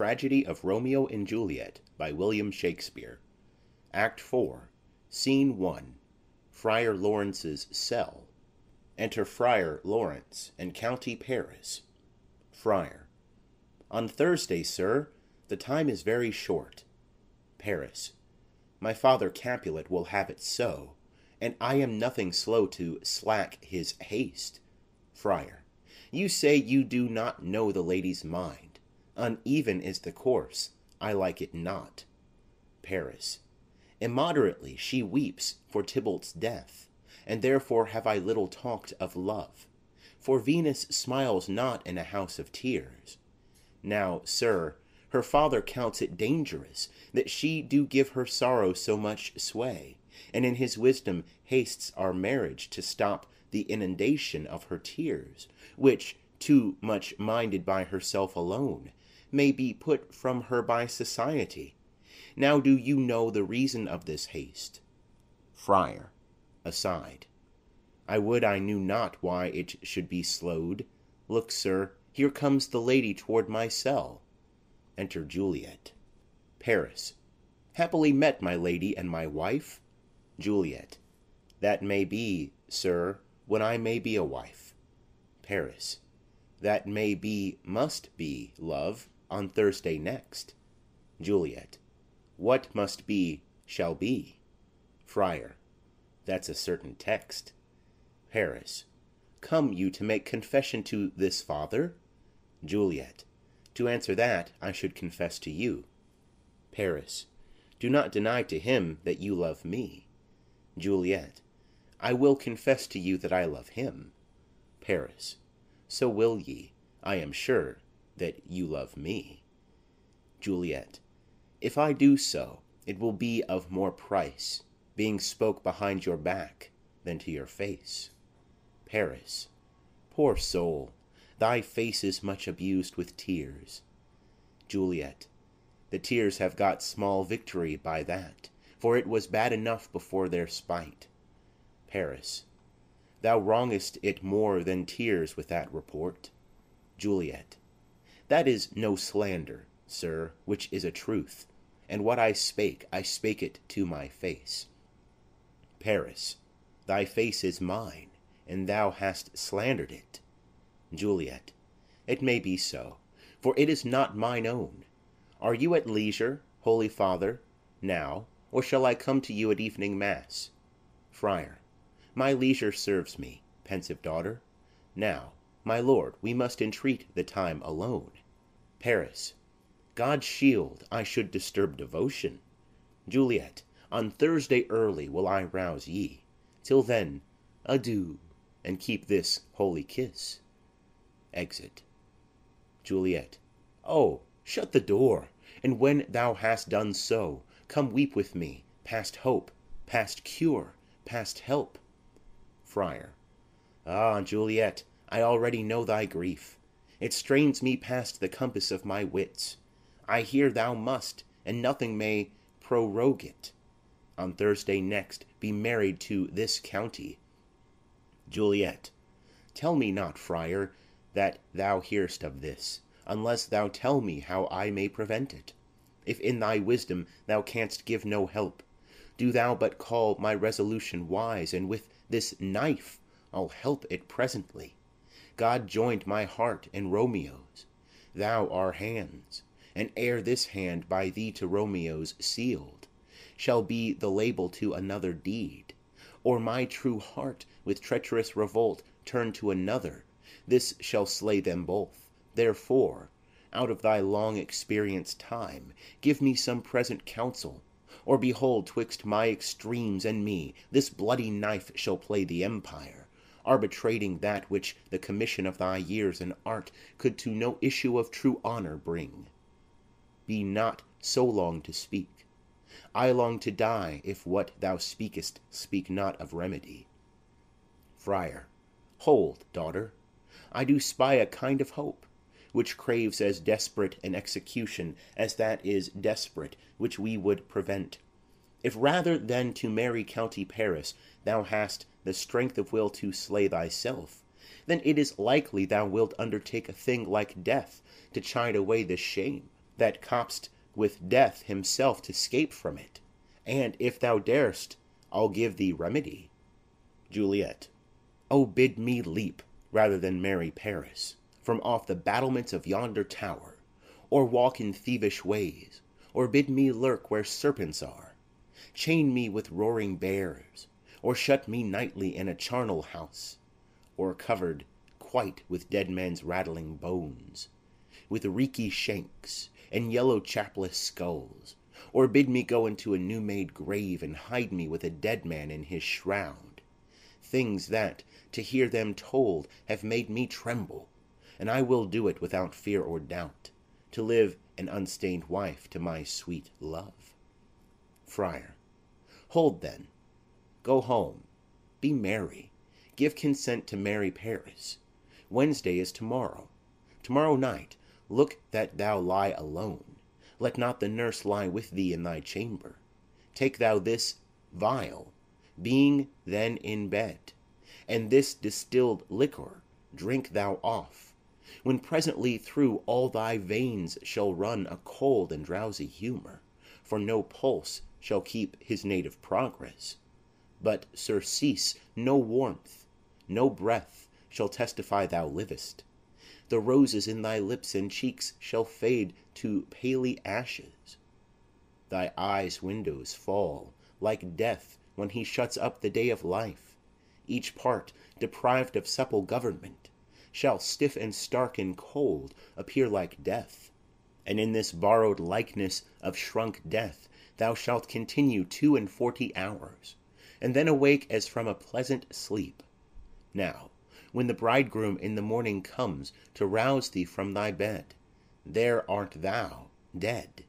Tragedy of Romeo and Juliet by William Shakespeare. Act IV. Scene I. Friar Laurence's cell. Enter Friar Laurence and County Paris. Friar. On Thursday, sir. The time is very short. Paris. My father Capulet will have it so, and I am nothing slow to slack his haste. Friar. You say you do not know the lady's mind. Uneven is the course, I like it not. Paris. Immoderately she weeps for Tybalt's death, and therefore have I little talked of love. For Venus smiles not in a house of tears. Now, sir, her father counts it dangerous that she do give her sorrow so much sway, and in his wisdom hastes our marriage to stop the inundation of her tears, which, too much minded by herself alone, may be put from her by society. Now do you know the reason of this haste? Friar. [Aside.] I would I knew not why it should be slowed. Look, sir, here comes the lady toward my cell. Enter Juliet. Paris. Happily met, my lady and my wife. Juliet. That may be, sir, when I may be a wife. Paris. That may be, must be, love, on Thursday next. Juliet. What must be, shall be. Friar. That's a certain text. Paris. Come you to make confession to this father? Juliet. To answer that, I should confess to you. Paris. Do not deny to him that you love me. Juliet. I will confess to you that I love him. Paris. So will ye, I am sure, that you love me. Juliet. If I do so, it will be of more price, being spoke behind your back, than to your face. Paris. Poor soul, thy face is much abused with tears. Juliet. The tears have got small victory by that, for it was bad enough before their spite. Paris. Thou wrongest it more than tears with that report. Juliet. That is no slander, sir, which is a truth, and what I spake, I spake it to my face. Paris. Thy face is mine, and thou hast slandered it. Juliet. It may be so, for it is not mine own. Are you at leisure, holy father, now, or shall I come to you at evening mass? Friar. My leisure serves me, pensive daughter. Now, my lord, we must entreat the time alone. Paris. God shield I should disturb devotion. Juliet. On Thursday early will I rouse ye. Till then, adieu, and keep this holy kiss. [Exit.] Juliet. Oh, shut the door, and when thou hast done so, Come weep with me, past hope, past cure, past help. Friar. Ah, Juliet, I already know thy grief. It strains me past the compass of my wits. I hear thou must, and nothing may prorogue it, On Thursday next be married to this county. Juliet. Tell me not, friar, that thou hear'st of this, Unless thou tell me how I may prevent it. If in thy wisdom thou canst give no help, Do thou but call my resolution wise, And with this knife I'll help it presently. God joined my heart and Romeo's; thou our hands, And ere this hand by thee to Romeo's sealed, Shall be the label to another deed, Or my true heart with treacherous revolt Turn to another, this shall slay them both. Therefore, out of thy long experienced time, Give me some present counsel, or behold 'Twixt my extremes and me this bloody knife Shall play the empire, arbitrating that Which the commission of thy years and art Could to no issue of true honor bring. Be not so long to speak. I long to die If what thou speakest speak not of remedy. Friar. Hold, daughter! I do spy a kind of hope, Which craves as desperate an execution As that is desperate which we would prevent. If rather than to marry county Paris Thou hast the strength of will to slay thyself, Then it is likely thou wilt undertake A thing like death, to chide away the shame that cop'st with death himself to 'scape from it; and, if thou dar'st, I'll give thee remedy. Juliet. Oh, bid me leap, rather than marry Paris, From off the battlements of yonder tower, Or walk in thievish ways, or bid me lurk Where serpents are; chain me with roaring bears, Or shut me nightly in a charnel house, Or covered quite with dead men's rattling bones, With reeky shanks, and yellow chapless skulls; Or bid me go into a new made grave And hide me with a dead man in his shroud things that, to hear them told, have made me tremble; and I will do it without fear or doubt, to live an unstained wife to my sweet love. Friar. Hold, then. Go home. Be merry. Give consent to marry Paris. Wednesday is to morrow. To morrow night look that thou lie alone. Let not the nurse lie with thee in thy chamber. Take thou this vial, being then in bed, and this distilled liquor drink thou off, when presently through all thy veins shall run a cold and drowsy humour, for no pulse shall keep his native progress, but surcease no warmth, no breath shall testify thou livest; the roses in thy lips and cheeks shall fade to paly ashes; thy eyes' windows fall, like death when he shuts up the day of life; each part, deprived of supple government, shall, stiff and stark and cold, appear like death; and in this borrowed likeness of shrunk death thou shalt continue two and forty hours, and then awake as from a pleasant sleep. Now when the bridegroom in the morning comes to rouse thee from thy bed, there art thou dead.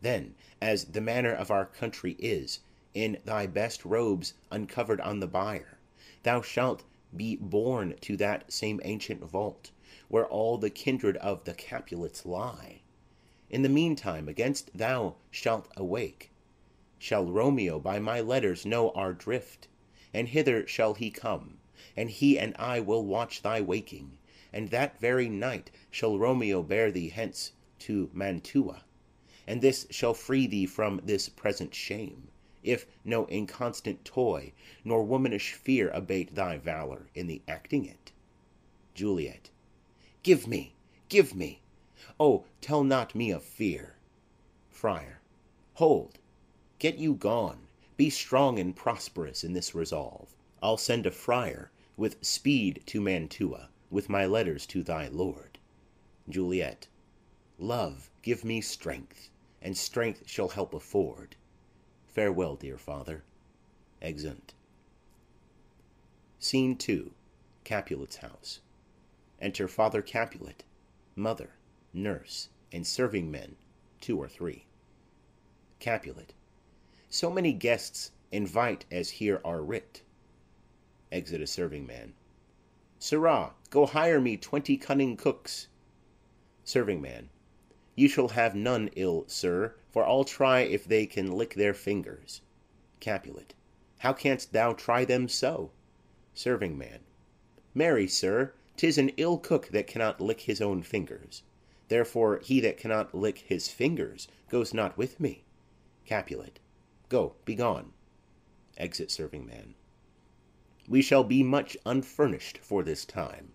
Then, as the manner of our country is, in thy best robes uncovered on the bier, thou shalt be borne to that same ancient vault, where all the kindred of the Capulets lie. In the meantime, against thou shalt awake, shall Romeo by my letters know our drift, and hither shall he come and he and I will watch thy waking, and that very night shall Romeo bear thee hence to Mantua; and this shall free thee from this present shame, if no inconstant toy nor womanish fear abate thy valour in the acting it. Juliet. Give me, give me! Oh, tell not me of fear! Friar. Hold! Get you gone; be strong and prosperous in this resolve. I'll send a friar with speed to Mantua, with my letters to thy lord. Juliet. Love, give me strength, and strength shall help afford. Farewell, dear father. [Exeunt.] Scene II. Capulet's house. Enter Father Capulet, Mother, Nurse, and serving men, two or three. Capulet. So many guests invite as here are writ. [Exit a Serving man.] Sirrah, go hire me twenty cunning cooks. Serving man. You shall have none, ill sir, for I'll try if they can lick their fingers. Capulet. How canst thou try them so? Serving man. Marry, sir, 'tis an ill cook that cannot lick his own fingers; therefore he that cannot lick his fingers goes not with me. Capulet. Go, begone. [Exit Serving man. We shall be much unfurnish'd for this time.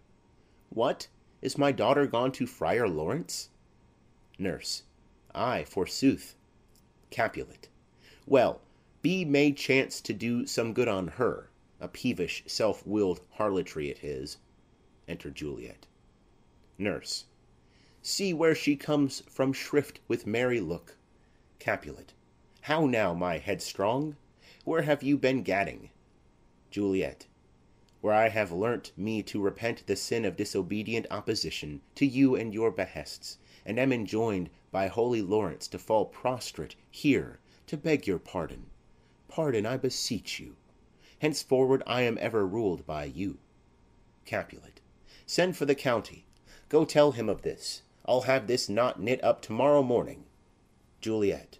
What! is my daughter gone to Friar Lawrence? Nurse. Ay, forsooth. Capulet. Well, be may chance to do some good on her; a peevish self will'd harlotry it is. Enter Juliet. Nurse. See where she comes from shrift with merry look. Capulet. How now, my headstrong? Where have you been gadding? Juliet. Where I have learnt me to repent the sin of disobedient opposition to you and your behests, and am enjoined by holy Lawrence to fall prostrate here to beg your pardon. Pardon, I beseech you. Henceforward I am ever ruled by you. Capulet. Send for the county. Go tell him of this. I'll have this knot knit up to-morrow morning. Juliet.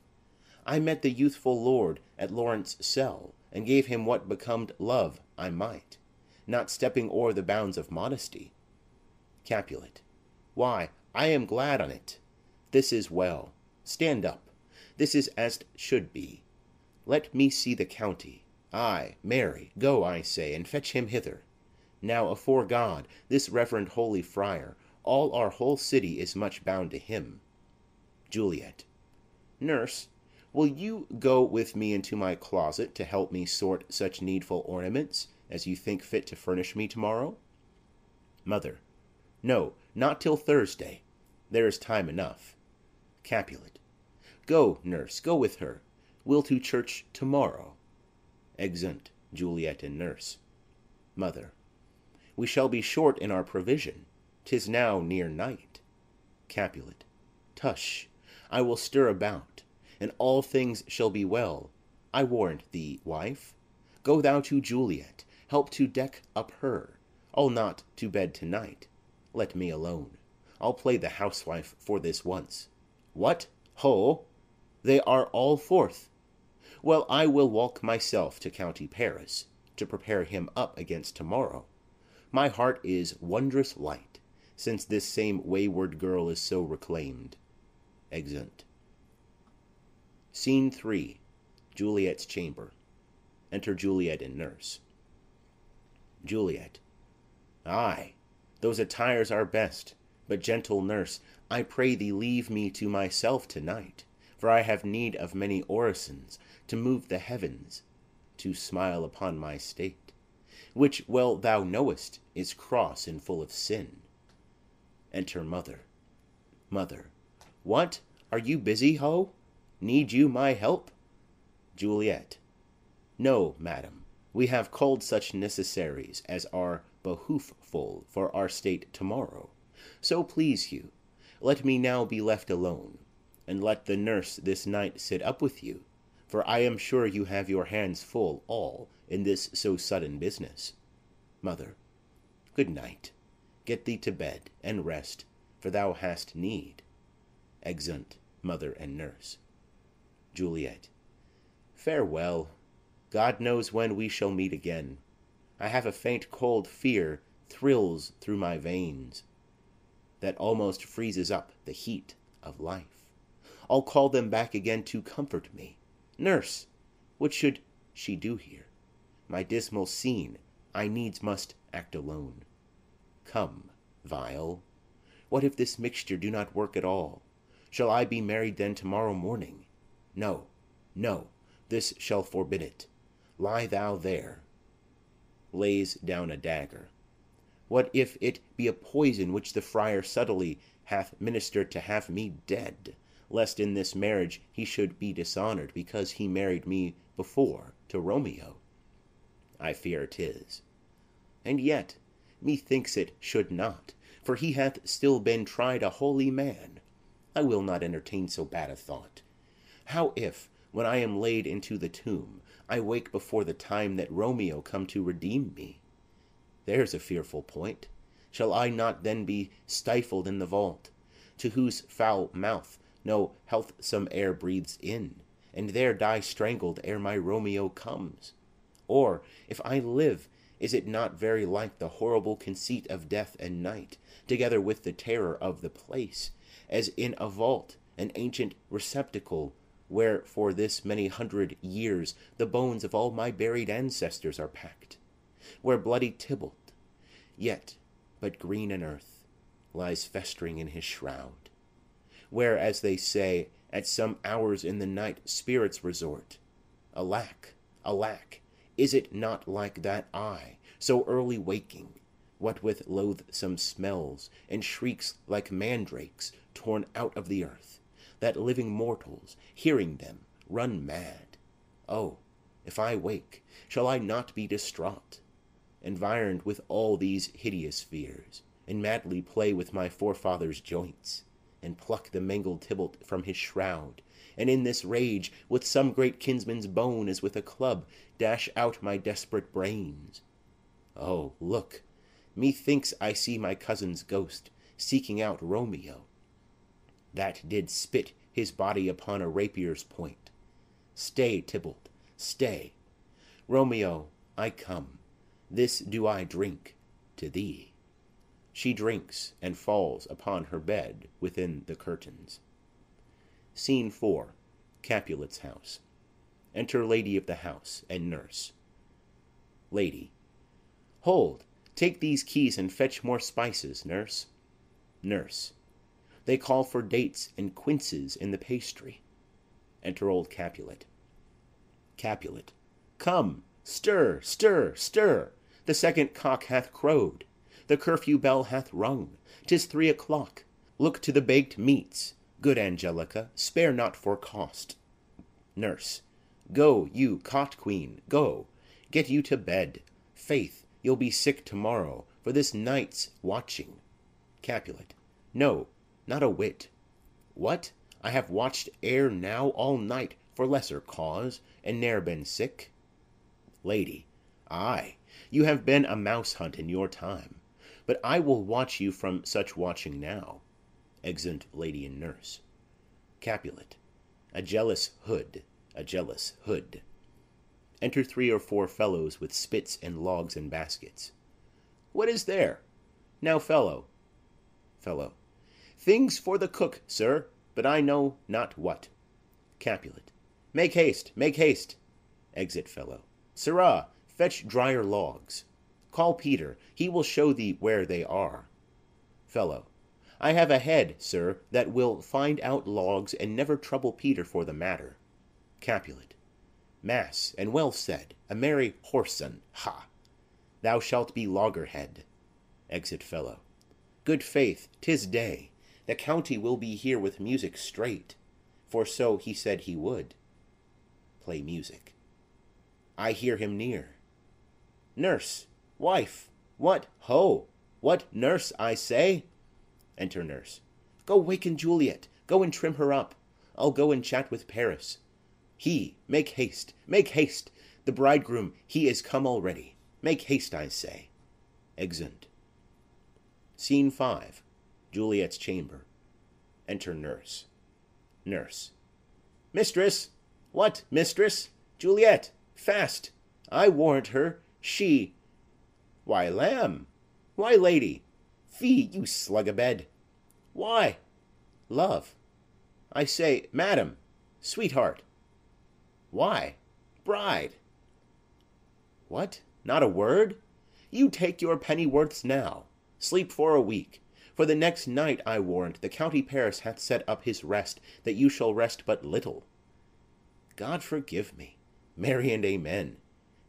I met the youthful lord at Lawrence' cell and gave him what becomed love I might, not stepping o'er the bounds of modesty. Capulet. Why, I am glad on't. This is well. stand up. This is as't should be. Let me see the county. Ay, marry, go, I say, and fetch him hither. Now, afore God, this reverend holy friar, all our whole city is much bound to him. Juliet. Nurse, will you go with me into my closet to help me sort such needful ornaments as you think fit to furnish me tomorrow? Mother. No, not till Thursday. There is time enough. Capulet. Go, nurse, go with her. We'll to church tomorrow. Exeunt Juliet and Nurse. Mother. We shall be short in our provision. 'Tis now near night. Capulet. Tush! I will stir about, and all things shall be well, I warrant thee, wife. Go thou to Juliet, help to deck up her. I'll not to bed to night. Let me alone. I'll play the housewife for this once. What, ho! they are all forth. Well, I will walk myself to County Paris, to prepare him up against to-morrow. My heart is wondrous light, since this same wayward girl is so reclaimed. Exeunt. Scene III. Juliet's chamber. Enter Juliet and Nurse. Juliet. Ay, those attires are best; but, gentle nurse, I pray thee leave me to myself to night, for I have need of many orisons to move the heavens to smile upon my state, which, well thou knowest, is cross and full of sin. Enter Mother. Mother. What! are you busy, ho? Need you my help? Juliet. No, madam, we have culled such necessaries as are behoofful for our state tomorrow. So please you, let me now be left alone, and let the nurse this night sit up with you, for I am sure you have your hands full all in this so sudden business. Mother. Good night. Get thee to bed, and rest, for thou hast need. Exeunt Mother and Nurse. Juliet. Farewell. God knows when we shall meet again. I have a faint cold fear thrills through my veins, that almost freezes up the heat of life. I'll call them back again to comfort me. Nurse, what should she do here? My dismal scene I needs must act alone. Come, vial, what if this mixture do not work at all? Shall I be married then tomorrow morning? No, no, this shall forbid it. Lie thou there. lays down a dagger. What if it be a poison which the friar subtly hath ministered to have me dead, lest in this marriage he should be dishonored because he married me before to Romeo? I fear 'tis. And yet, methinks it should not, for he hath still been tried a holy man. I will not entertain so bad a thought. How if, when I am laid into the tomb, I wake before the time that Romeo come to redeem me? There's a fearful point. Shall I not then be stifled in the vault, to whose foul mouth no healthsome air breathes in, and there die strangled ere my Romeo comes? Or, if I live, is it not very like the horrible conceit of death and night, together with the terror of the place, as in a vault, an ancient receptacle where for this many hundred years the bones of all my buried ancestors are packed, where bloody Tybalt, yet but green in earth, lies festering in his shroud, where, as they say, at some hours in the night spirits resort. Alack, alack, is it not like that I, so early waking, what with loathsome smells and shrieks like mandrakes torn out of the earth, that living mortals, hearing them, run mad? Oh, if I wake, shall I not be distraught, environed with all these hideous fears, and madly play with my forefather's joints, and pluck the mangled Tybalt from his shroud, and in this rage, with some great kinsman's bone as with a club, dash out my desperate brains? Oh, look! methinks I see my cousin's ghost seeking out Romeo, that did spit his body upon a rapier's point. Stay, Tybalt, stay. Romeo, I come. This do I drink to thee. She drinks, and falls upon her bed within the curtains. Scene IV. Capulet's house. Enter Lady of the house and Nurse. Lady. Hold, take these keys and fetch more spices, nurse. Nurse. They call for dates and quinces in the pastry. Enter old Capulet. Capulet. Come, stir, stir, stir! The second cock hath crowed, the curfew bell hath rung, 'tis three o'clock. Look to the baked meats, good Angelica, spare not for cost. Nurse. Go, you cot queen, go, get you to bed. Faith, you'll be sick to morrow for this night's watching. Capulet. No, not a whit. What! I have watched ere now all night for lesser cause, and ne'er been sick? Lady. Ay, you have been a mouse hunt in your time, but I will watch you from such watching now. Exeunt Lady and Nurse. Capulet. A jealous hood, a jealous hood. Enter three or four fellows with spits and logs and baskets. What is there? Now, fellow. Fellow. Things for the cook, sir, but I know not what. Capulet. Make haste, make haste. Exit fellow. Sirrah, fetch drier logs. Call Peter, he will show thee where they are. Fellow. I have a head, sir, that will find out logs and never trouble Peter for the matter. Capulet. Mass, and well said, a merry whoreson, ha! Thou shalt be loggerhead. Exit fellow. Good faith, 'tis day. The county will be here with music straight, for so he said he would. Play music. I hear him near. Nurse, wife, what, ho! What, nurse, I say? Enter nurse. Go waken Juliet, go and trim her up. I'll go and chat with Paris. He, make haste, make haste! The bridegroom, he is come already. Make haste, I say. Exeunt. Scene V. Juliet's chamber. Enter Nurse. Nurse. Mistress! What, mistress? Juliet! Fast! I warrant her. She Why, lamb! Why, lady! Fie, you slug a bed! Why? Love. I say, madam! Sweetheart! Why? Bride! What? Not a word? You take your pennyworths now. Sleep for a week. For the next night, I warrant, the county Paris hath set up his rest, that you shall rest but little. God forgive me! Marry and amen!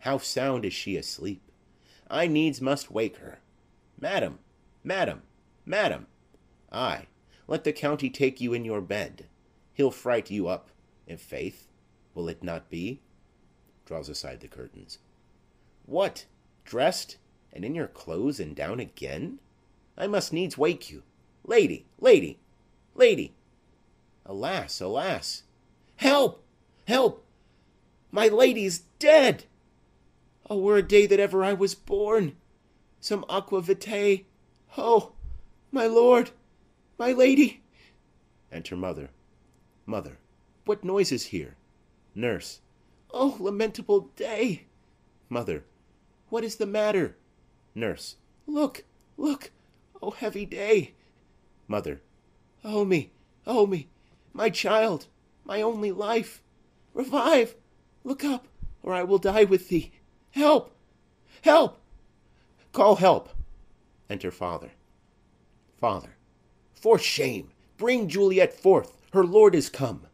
How sound is she asleep! I needs must wake her. Madam, madam, madam! Ay, let the county take you in your bed. He'll fright you up, i' faith. Will it not be? Draws aside the curtains. What! dressed, and in your clothes, and down again? I must needs wake you. Lady, lady, lady! Alas, alas! Help! help! My lady's dead! Oh, were a day that ever I was born! Some aqua vitae! Oh, my lord! My lady! Enter Mother. Mother. What noise is here? Nurse. Oh, lamentable day! Mother. What is the matter? Nurse. Look, look! Oh, heavy day! Mother. Oh me, oh me! My child, my only life! Revive! Look up, or I will die with thee! Help! Help! Call help! Enter Father. Father. For shame! Bring Juliet forth! Her lord is come.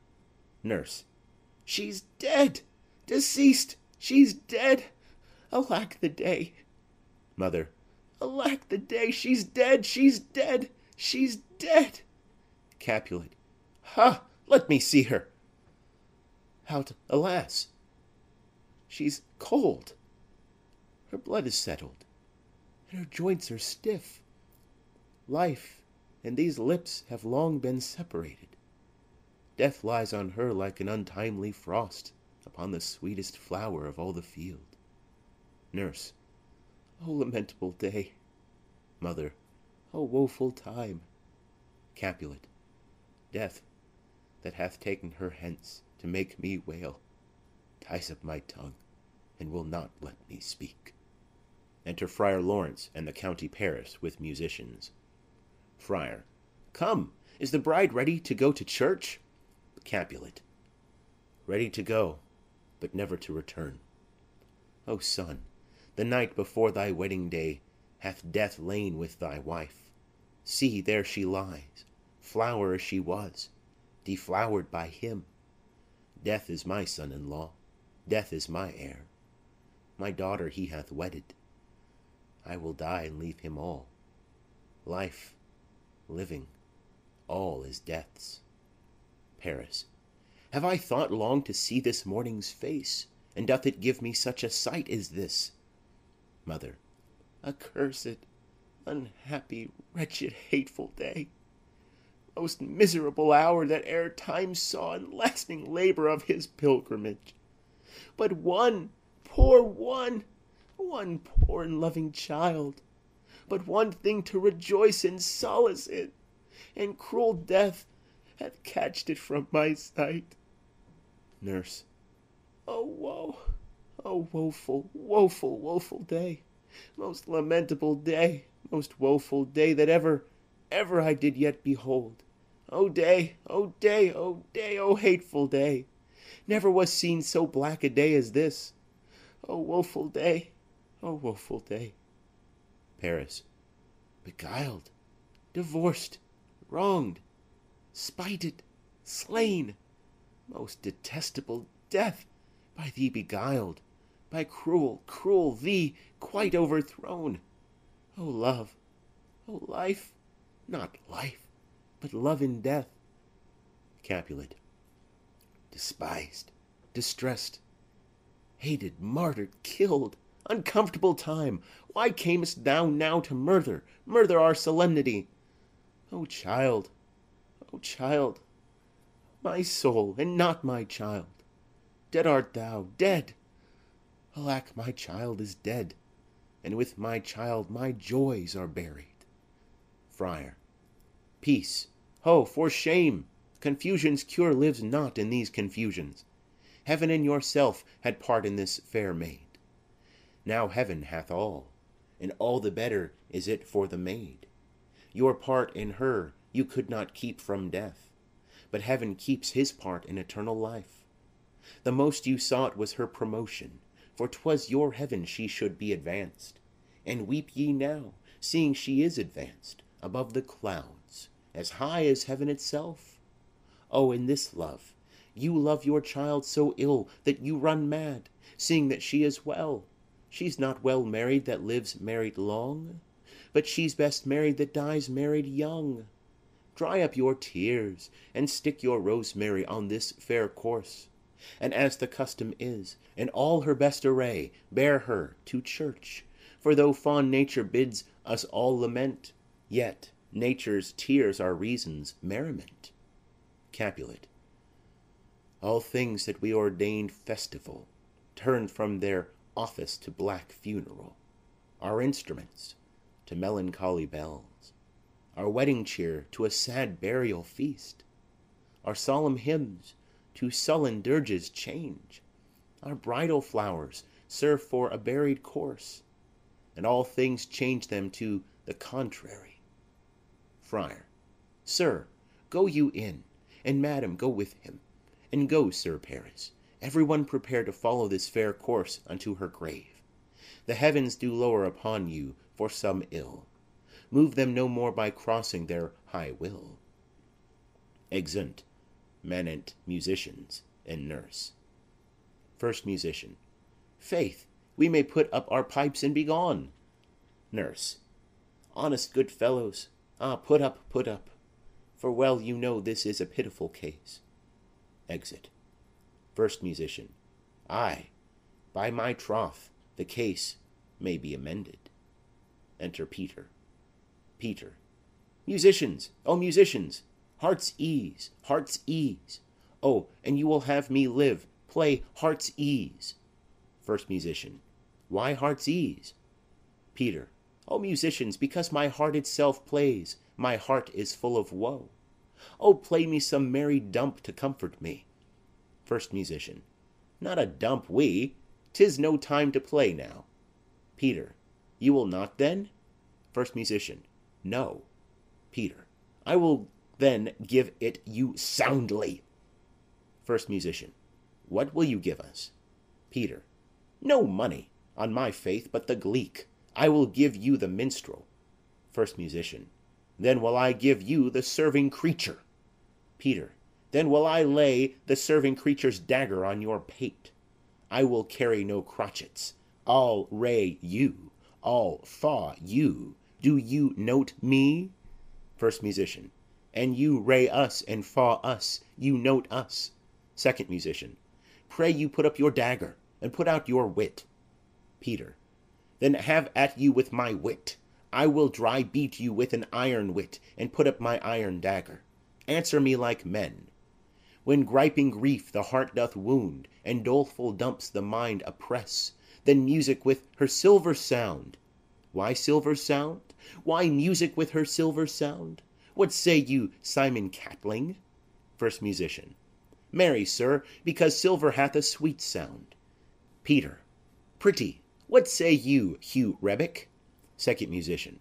Nurse. She's dead! Deceased! She's dead! Alack the day! Mother. Alack the day! She's dead! She's dead! She's dead! Capulet. Ha! Let me see her. Out, alas! She's cold. Her blood is settled, and her joints are stiff. Life and these lips have long been separated. Death lies on her like an untimely frost Upon the sweetest flower of all the field. Nurse. O lamentable day! Mother. O woeful time! Capulet. Death, that hath taken her hence to make me wail, ties up my tongue, and will not let me speak. Enter Friar Lawrence and the County Paris with musicians. Friar. Come, is the bride ready to go to church? Capulet. Ready to go, but never to return. O son, the night before thy wedding day hath death lain with thy wife. See, there she lies, flower as she was, deflowered by him. Death is my son in law, death is my heir. My daughter he hath wedded. I will die and leave him all. Life, living, all is death's. Paris. Have I thought long to see this morning's face, And doth it give me such a sight as this? Mother. Accursed, unhappy, wretched, hateful day! Most miserable hour that e'er time saw In lasting labour of his pilgrimage! But one, poor one, one poor and loving child, But one thing to rejoice and solace in, And cruel death hath catched it from my sight. Nurse. O woe! O woful, woful, woful day! Most lamentable day, most woful day That ever, ever I did yet behold! O day, O day, O day, O hateful day! Never was seen so black a day as this. O woful day, O woful day! Paris. Beguiled, divorced, wronged, spited, slain! Most detestable death! by thee beguiled, By cruel, cruel thee quite overthrown! O love, O life, not life, but love in death! Capulet. Despised, distressed, hated, martyred, killed, Uncomfortable time! Why camest thou now To murther, murther our solemnity? O child, O child! my soul, and not my child! Dead art thou, dead! Alack, my child is dead, And with my child my joys are buried. Friar. Peace! ho, for shame! Confusion's cure lives not in these confusions. Heaven and yourself had part in this fair maid. Now heaven hath all, and all the better is it for the maid. Your part in her you could not keep from death but heaven keeps his part in eternal life. The most you sought was her promotion, for 'twas your heaven she should be advanced. And weep ye now, seeing she is advanced above the clouds, as high as heaven itself? Oh, in this love, you love your child so ill that you run mad, seeing that she is well. She's not well married that lives married long, but she's best married that dies married young. Dry up your tears, and stick your rosemary on this fair corse, And as the custom is, in all her best array Bear her to church; for though fond nature bids us all lament, Yet nature's tears are reason's merriment. Capulet. All things that we ordained festival Turned from their office to black funeral; Our instruments to melancholy bells our wedding cheer to a sad burial feast, Our solemn hymns to sullen dirges change, Our bridal flowers serve for a buried corse, And all things change them to the contrary. Friar. Sir, go you in, and madam go with him; And go, Sir Paris, every one prepare To follow this fair course unto her grave. The heavens do lower upon you for some ill move them no more by crossing their high will. Exeunt Manent musicians and nurse. First Musician. Faith, we may put up our pipes and be gone. Nurse. Honest good fellows, ah, put up, put up, for well you know this is a pitiful case. Exit. First Musician. Ay, by my troth, the case may be amended. Enter Peter. Peter. Musicians, O musicians, heart's ease, heart's ease. Oh, and you will have me live, play heart's ease. First Musician. Why heart's ease? Peter. O musicians, because my heart itself plays, my heart is full of woe. Oh, play me some merry dump to comfort me. First Musician. Not a dump we, 'tis no time to play now. Peter. You will not then? First Musician. No. Peter. I will then give it you soundly. First Musician. What will you give us? Peter. No money, on my faith, but the gleek. I will give you the minstrel. First Musician. Then will I give you the serving creature. Peter. Then will I lay the serving creature's dagger on your pate. I will carry no crotchets. I'll ray you. I'll thaw you. Do you note me? First Musician. And you ray us and thaw us. You note us. Second Musician. Pray you put up your dagger, and put out your wit. Peter. Then have at you with my wit. I will dry beat you with an iron wit, and put up my iron dagger. Answer me like men. When griping grief the heart doth wound, and doleful dumps the mind oppress, then music with her silver sound. Why silver sound? Why music with her silver sound? What say you, Simon Catling? First Musician. Marry, sir, because silver hath a sweet sound. Peter. Pretty. What say you, Hugh Rebeck? Second Musician.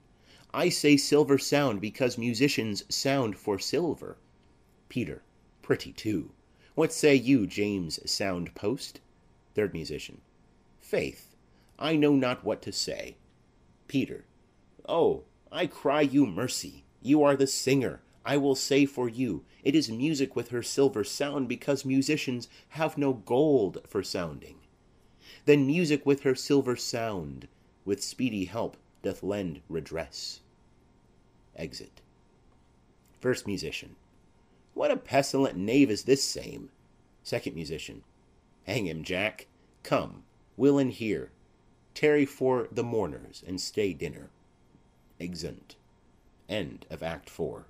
I say silver sound because musicians sound for silver. Peter. Pretty too. What say you, James Sound Post? Third Musician. Faith, I know not what to say. Peter. Oh, I cry you mercy. You are the singer. I will say for you, it is music with her silver sound because musicians have no gold for sounding. Then music with her silver sound, with speedy help, doth lend redress. Exit. First Musician. What a pestilent knave is this same! Second Musician. Hang him, Jack. Come, we'll in here. Tarry for the mourners, and stay dinner. Exeunt. End of Act 4.